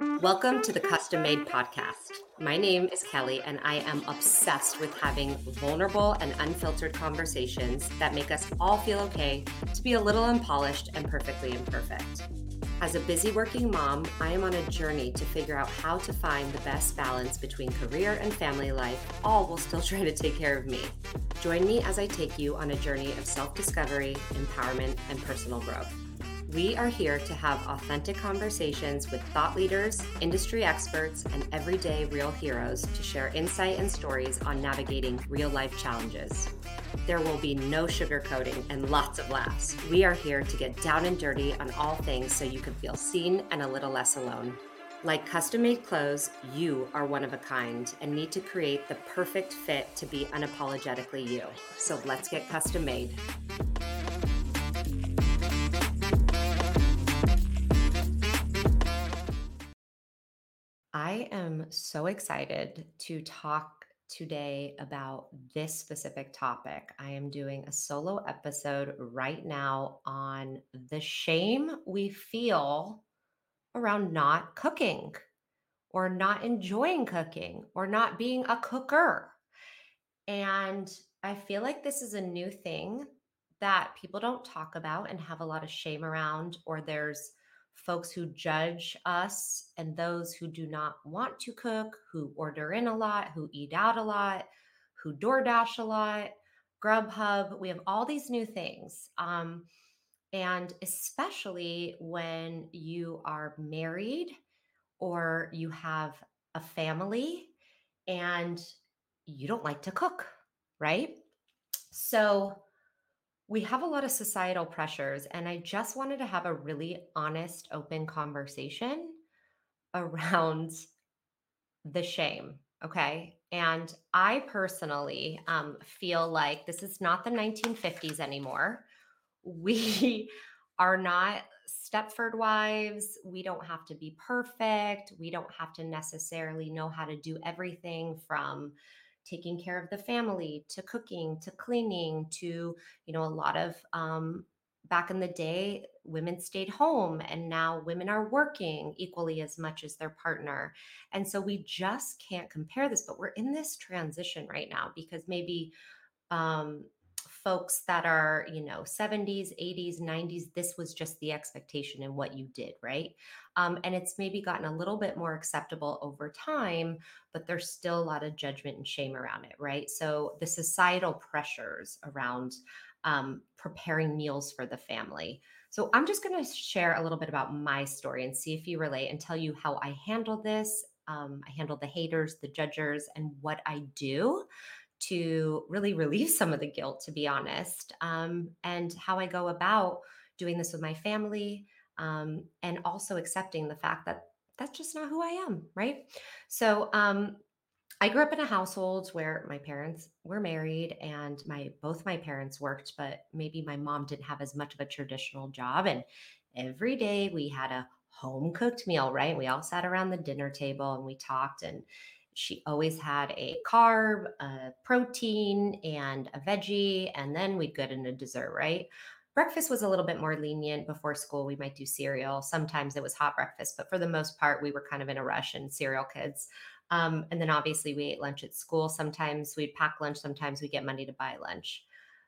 Welcome to the Custom Made Podcast. My name is Kelly, and I am obsessed with having vulnerable and unfiltered conversations that make us all feel okay to be a little unpolished and perfectly imperfect. As a busy working mom, I am on a journey to figure out how to find the best balance between career and family life, all while still trying to take care of me. Join me as I take you on a journey of self discovery, empowerment, and personal growth. We are here to have authentic conversations with thought leaders, industry experts, and everyday real heroes to share insight and stories on navigating real life challenges. There will be no sugarcoating and lots of laughs. We are here to get down and dirty on all things so you can feel seen and a little less alone. Like custom made clothes, you are one of a kind and need to create the perfect fit to be unapologetically you. So let's get custom made. I am so excited to talk today about this specific topic. I am doing a solo episode right now on the shame we feel around not cooking or not enjoying cooking or not being a cooker. And I feel like this is a new thing that people don't talk about and have a lot of shame around, or there's folks who judge us and those who do not want to cook, who order in a lot, who eat out a lot, who DoorDash a lot, Grubhub. We have all these new things. Um, and especially when you are married or you have a family and you don't like to cook, right? So, we have a lot of societal pressures, and I just wanted to have a really honest, open conversation around the shame. Okay. And I personally um, feel like this is not the 1950s anymore. We are not Stepford wives. We don't have to be perfect. We don't have to necessarily know how to do everything from taking care of the family to cooking to cleaning to you know a lot of um, back in the day women stayed home and now women are working equally as much as their partner. And so we just can't compare this but we're in this transition right now because maybe um, folks that are, you know, 70s, 80s, 90s, this was just the expectation and what you did, right? Um, and it's maybe gotten a little bit more acceptable over time, but there's still a lot of judgment and shame around it, right? So the societal pressures around um, preparing meals for the family. So I'm just going to share a little bit about my story and see if you relate and tell you how I handle this. Um, I handle the haters, the judgers, and what I do to really relieve some of the guilt, to be honest, um, and how I go about doing this with my family, um, and also accepting the fact that that's just not who I am, right? So, um, I grew up in a household where my parents were married and my both my parents worked, but maybe my mom didn't have as much of a traditional job. And every day we had a home cooked meal, right? We all sat around the dinner table and we talked and she always had a carb, a protein, and a veggie, and then we'd get into dessert, right? Breakfast was a little bit more lenient before school. We might do cereal. Sometimes it was hot breakfast, but for the most part, we were kind of in a rush and cereal kids. Um, and then obviously we ate lunch at school. Sometimes we'd pack lunch, sometimes we get money to buy lunch.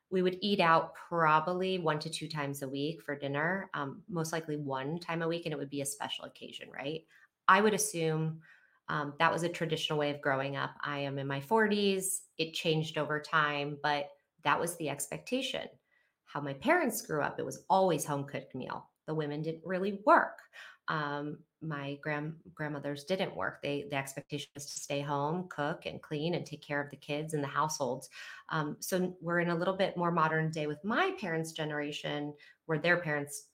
We would eat out probably one to two times a week for dinner, um, most likely one time a week, and it would be a special occasion, right? I would assume um, that was a traditional way of growing up. I am in my 40s. It changed over time, but that was the expectation. How my parents grew up, it was always home cooked meal. The women didn't really work. Um, my grand grandmothers didn't work. They the expectation was to stay home, cook and clean, and take care of the kids and the households. Um, so we're in a little bit more modern day with my parents' generation, where their parents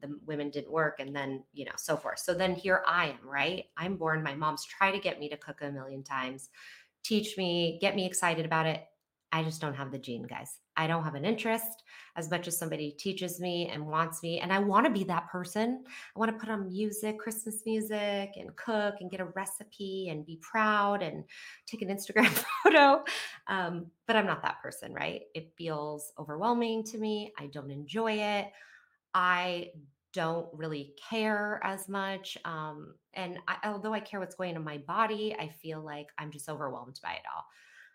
the women didn't work and then you know so forth. So then here i am right? I'm born my mom's try to get me to cook a million times teach me get me excited about it. I just don't have the gene guys. I don't have an interest as much as somebody teaches me and wants me and i want to be that person. I want to put on music christmas music and cook and get a recipe and be proud and take an instagram photo. Um, but i'm not that person right? It feels overwhelming to me. I don't enjoy it I don't really care as much. Um, and I, although I care what's going in my body, I feel like I'm just overwhelmed by it all.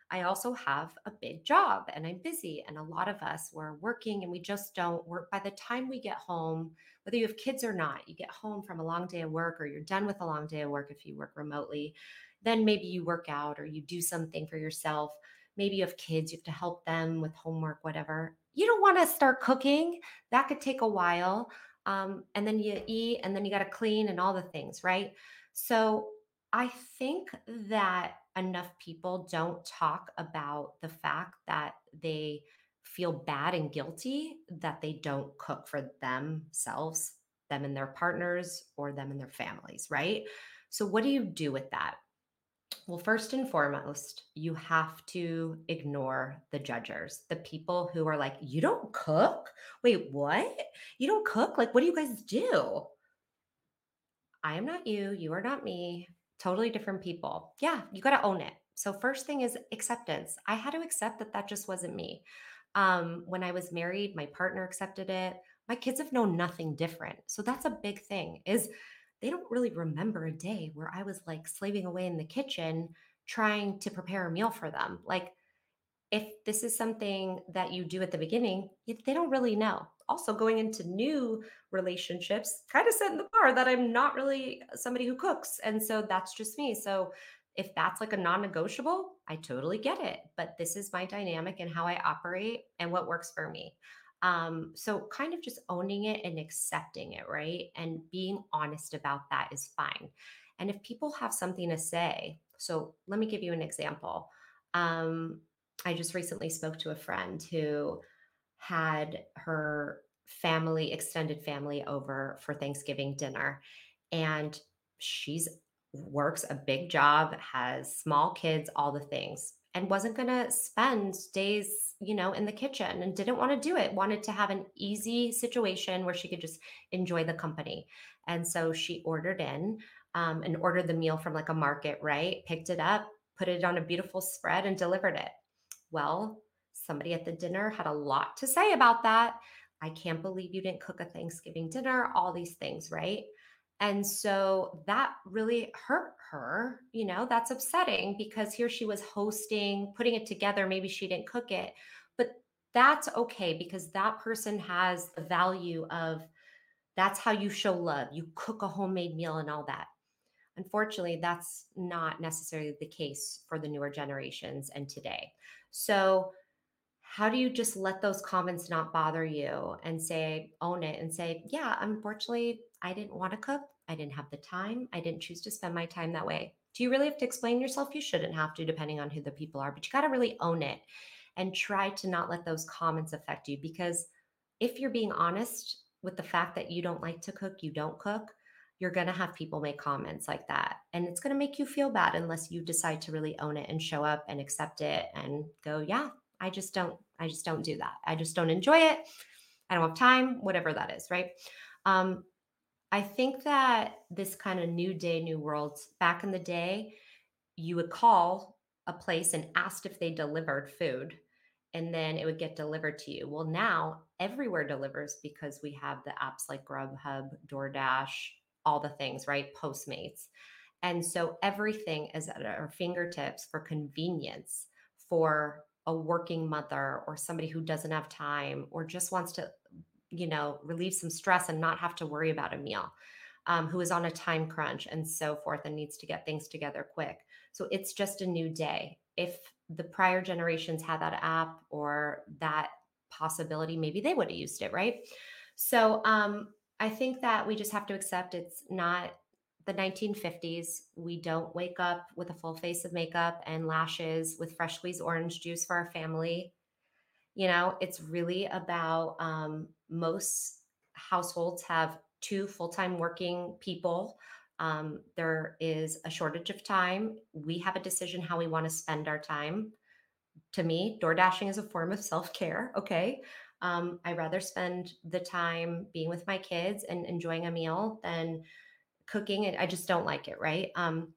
I also have a big job and I'm busy. And a lot of us were working and we just don't work. By the time we get home, whether you have kids or not, you get home from a long day of work or you're done with a long day of work if you work remotely, then maybe you work out or you do something for yourself. Maybe you have kids, you have to help them with homework, whatever. You don't want to start cooking. That could take a while. Um, and then you eat and then you got to clean and all the things, right? So I think that enough people don't talk about the fact that they feel bad and guilty that they don't cook for themselves, them and their partners, or them and their families, right? So, what do you do with that? Well, first and foremost, you have to ignore the judgers, the people who are like, You don't cook? Wait, what? You don't cook? Like, what do you guys do? I am not you. You are not me totally different people. Yeah, you got to own it. So, first thing is acceptance. I had to accept that that just wasn't me. Um, when I was married, my partner accepted it. My kids have known nothing different. So that's a big thing is they don't really remember a day where I was like slaving away in the kitchen trying to prepare a meal for them. Like if this is something that you do at the beginning, they don't really know. Also, going into new relationships, kind of set in the bar that I'm not really uh, somebody who cooks. And so that's just me. So if that's like a non negotiable, I totally get it. But this is my dynamic and how I operate and what works for me. Um, so kind of just owning it and accepting it, right? And being honest about that is fine. And if people have something to say, so let me give you an example. Um, I just recently spoke to a friend who had her family, extended family over for Thanksgiving dinner. And she's works a big job, has small kids, all the things, and wasn't going to spend days, you know, in the kitchen and didn't want to do it. Wanted to have an easy situation where she could just enjoy the company. And so she ordered in um, and ordered the meal from like a market, right? Picked it up, put it on a beautiful spread, and delivered it. Well, somebody at the dinner had a lot to say about that. I can't believe you didn't cook a Thanksgiving dinner, all these things, right? And so that really hurt her. You know, that's upsetting because here she was hosting, putting it together. Maybe she didn't cook it, but that's okay because that person has the value of that's how you show love. You cook a homemade meal and all that. Unfortunately, that's not necessarily the case for the newer generations and today. So, how do you just let those comments not bother you and say, own it and say, yeah, unfortunately, I didn't want to cook. I didn't have the time. I didn't choose to spend my time that way. Do you really have to explain yourself? You shouldn't have to, depending on who the people are, but you got to really own it and try to not let those comments affect you. Because if you're being honest with the fact that you don't like to cook, you don't cook, you're going to have people make comments like that. And it's going to make you feel bad unless you decide to really own it and show up and accept it and go, yeah, I just don't, I just don't do that. I just don't enjoy it. I don't have time, whatever that is, right? Um, I think that this kind of new day, new worlds, back in the day, you would call a place and asked if they delivered food and then it would get delivered to you. Well, now everywhere delivers because we have the apps like Grubhub, DoorDash, all the things, right? Postmates. And so everything is at our fingertips for convenience for a working mother or somebody who doesn't have time or just wants to, you know, relieve some stress and not have to worry about a meal, um, who is on a time crunch and so forth and needs to get things together quick. So it's just a new day. If the prior generations had that app or that possibility, maybe they would have used it, right? So um, I think that we just have to accept it's not the 1950s. We don't wake up with a full face of makeup and lashes with fresh squeezed orange juice for our family. You know, it's really about um, most households have two full time working people. Um, there is a shortage of time. We have a decision how we want to spend our time. To me, door dashing is a form of self care. Okay. Um, I rather spend the time being with my kids and enjoying a meal than cooking. I just don't like it, right? Um,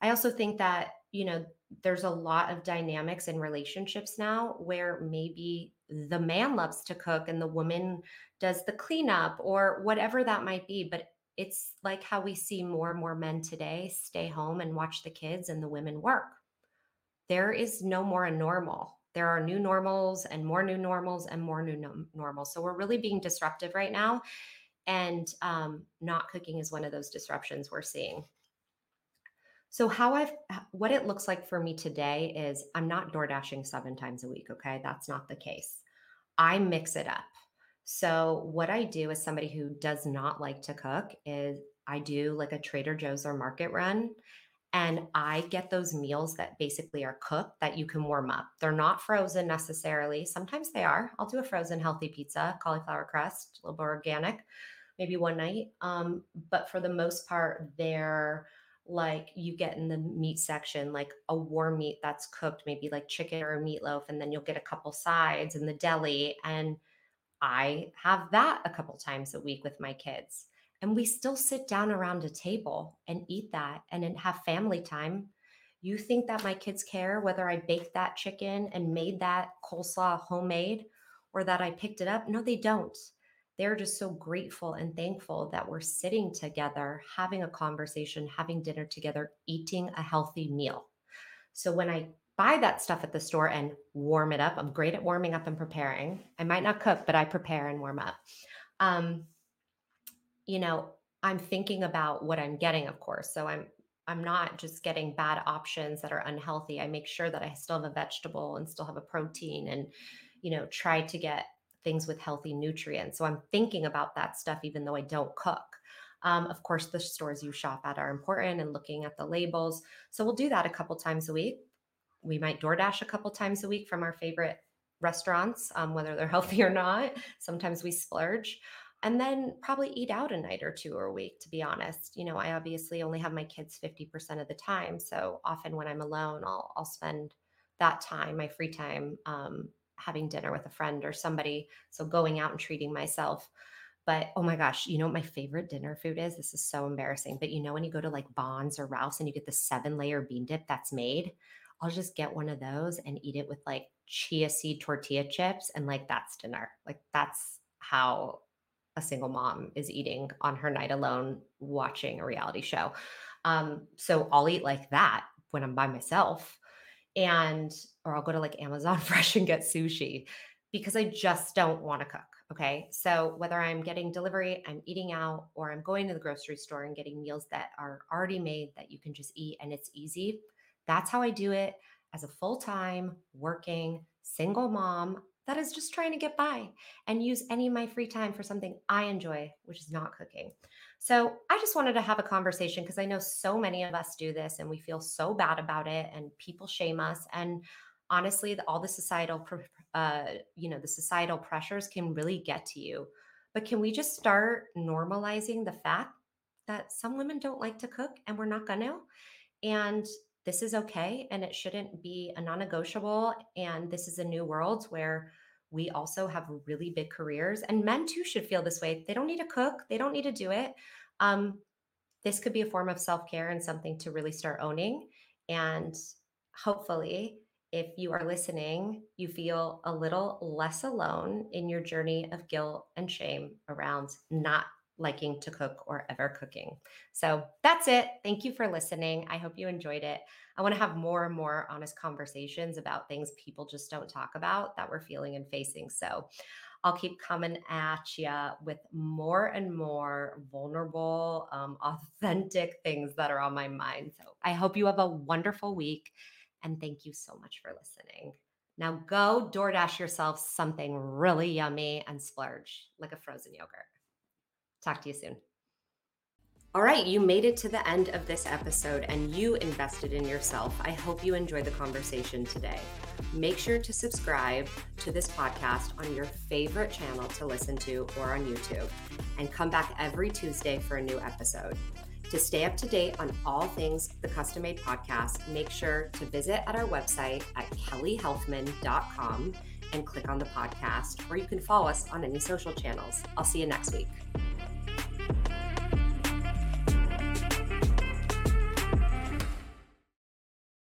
I also think that, you know, there's a lot of dynamics in relationships now where maybe the man loves to cook and the woman does the cleanup or whatever that might be. But it's like how we see more and more men today stay home and watch the kids and the women work. There is no more a normal. There are new normals and more new normals and more new no- normals. So we're really being disruptive right now. And um, not cooking is one of those disruptions we're seeing. So how I've what it looks like for me today is I'm not door dashing seven times a week. Okay. That's not the case. I mix it up. So, what I do as somebody who does not like to cook is I do like a Trader Joe's or market run. And I get those meals that basically are cooked that you can warm up. They're not frozen necessarily. Sometimes they are. I'll do a frozen healthy pizza, cauliflower crust, a little bit organic, maybe one night. Um, but for the most part, they're like you get in the meat section, like a warm meat that's cooked, maybe like chicken or a meatloaf, and then you'll get a couple sides in the deli. And I have that a couple times a week with my kids. And we still sit down around a table and eat that and then have family time. You think that my kids care whether I baked that chicken and made that coleslaw homemade or that I picked it up? No, they don't. They're just so grateful and thankful that we're sitting together, having a conversation, having dinner together, eating a healthy meal. So when I buy that stuff at the store and warm it up. I'm great at warming up and preparing. I might not cook, but I prepare and warm up. Um, you know, I'm thinking about what I'm getting, of course. So I'm I'm not just getting bad options that are unhealthy. I make sure that I still have a vegetable and still have a protein and you know, try to get things with healthy nutrients. So I'm thinking about that stuff even though I don't cook. Um, of course, the stores you shop at are important and looking at the labels. So we'll do that a couple times a week we might DoorDash a couple times a week from our favorite restaurants, um, whether they're healthy or not. Sometimes we splurge. And then probably eat out a night or two or a week, to be honest. You know, I obviously only have my kids 50% of the time. So often when I'm alone, I'll, I'll spend that time, my free time, um, having dinner with a friend or somebody. So going out and treating myself. But oh my gosh, you know what my favorite dinner food is? This is so embarrassing. But you know, when you go to like Vons or Ralph's and you get the seven layer bean dip that's made, I'll just get one of those and eat it with like chia seed tortilla chips. And like that's dinner. Like that's how a single mom is eating on her night alone watching a reality show. Um, so I'll eat like that when I'm by myself. And, or I'll go to like Amazon Fresh and get sushi because I just don't want to cook. Okay. So whether I'm getting delivery, I'm eating out, or I'm going to the grocery store and getting meals that are already made that you can just eat and it's easy, that's how I do it as a full time working single mom that is just trying to get by and use any of my free time for something I enjoy, which is not cooking. So I just wanted to have a conversation because I know so many of us do this and we feel so bad about it and people shame us. And honestly, all the societal, uh, you know, the societal pressures can really get to you. But can we just start normalizing the fact that some women don't like to cook and we're not going to? And this is okay and it shouldn't be a non negotiable. And this is a new world where we also have really big careers and men too should feel this way. They don't need to cook, they don't need to do it. Um, this could be a form of self care and something to really start owning. And hopefully, if you are listening, you feel a little less alone in your journey of guilt and shame around not liking to cook or ever cooking. So that's it. Thank you for listening. I hope you enjoyed it. I want to have more and more honest conversations about things people just don't talk about that we're feeling and facing. So I'll keep coming at you with more and more vulnerable, um, authentic things that are on my mind. So I hope you have a wonderful week and thank you so much for listening. Now go DoorDash yourself something really yummy and splurge like a frozen yogurt. Talk to you soon. All right, you made it to the end of this episode and you invested in yourself. I hope you enjoyed the conversation today. Make sure to subscribe to this podcast on your favorite channel to listen to or on YouTube and come back every Tuesday for a new episode. To stay up to date on all things the Custom Made podcast, make sure to visit at our website at kellyhealthman.com and click on the podcast, or you can follow us on any social channels. I'll see you next week.